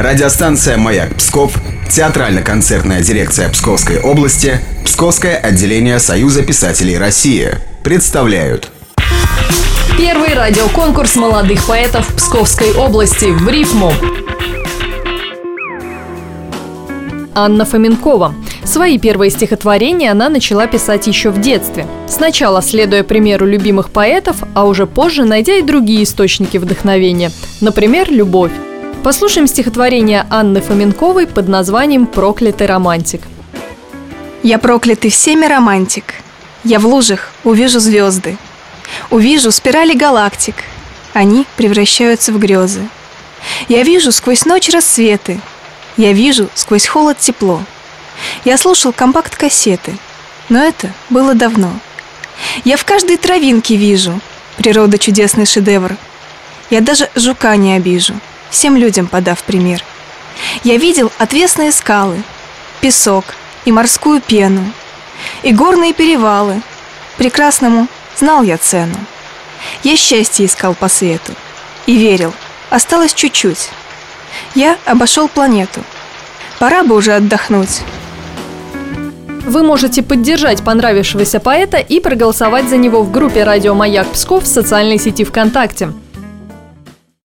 Радиостанция «Маяк Псков», театрально-концертная дирекция Псковской области, Псковское отделение Союза писателей России представляют Первый радиоконкурс молодых поэтов Псковской области в рифму. Анна Фоменкова. Свои первые стихотворения она начала писать еще в детстве. Сначала следуя примеру любимых поэтов, а уже позже найдя и другие источники вдохновения. Например, любовь. Послушаем стихотворение Анны Фоменковой под названием «Проклятый романтик». Я проклятый всеми романтик. Я в лужах увижу звезды. Увижу спирали галактик. Они превращаются в грезы. Я вижу сквозь ночь рассветы. Я вижу сквозь холод тепло. Я слушал компакт-кассеты, но это было давно. Я в каждой травинке вижу природа чудесный шедевр. Я даже жука не обижу, всем людям подав пример. Я видел отвесные скалы, песок и морскую пену, и горные перевалы. Прекрасному знал я цену. Я счастье искал по свету и верил, осталось чуть-чуть. Я обошел планету. Пора бы уже отдохнуть. Вы можете поддержать понравившегося поэта и проголосовать за него в группе «Радио Маяк Псков» в социальной сети ВКонтакте.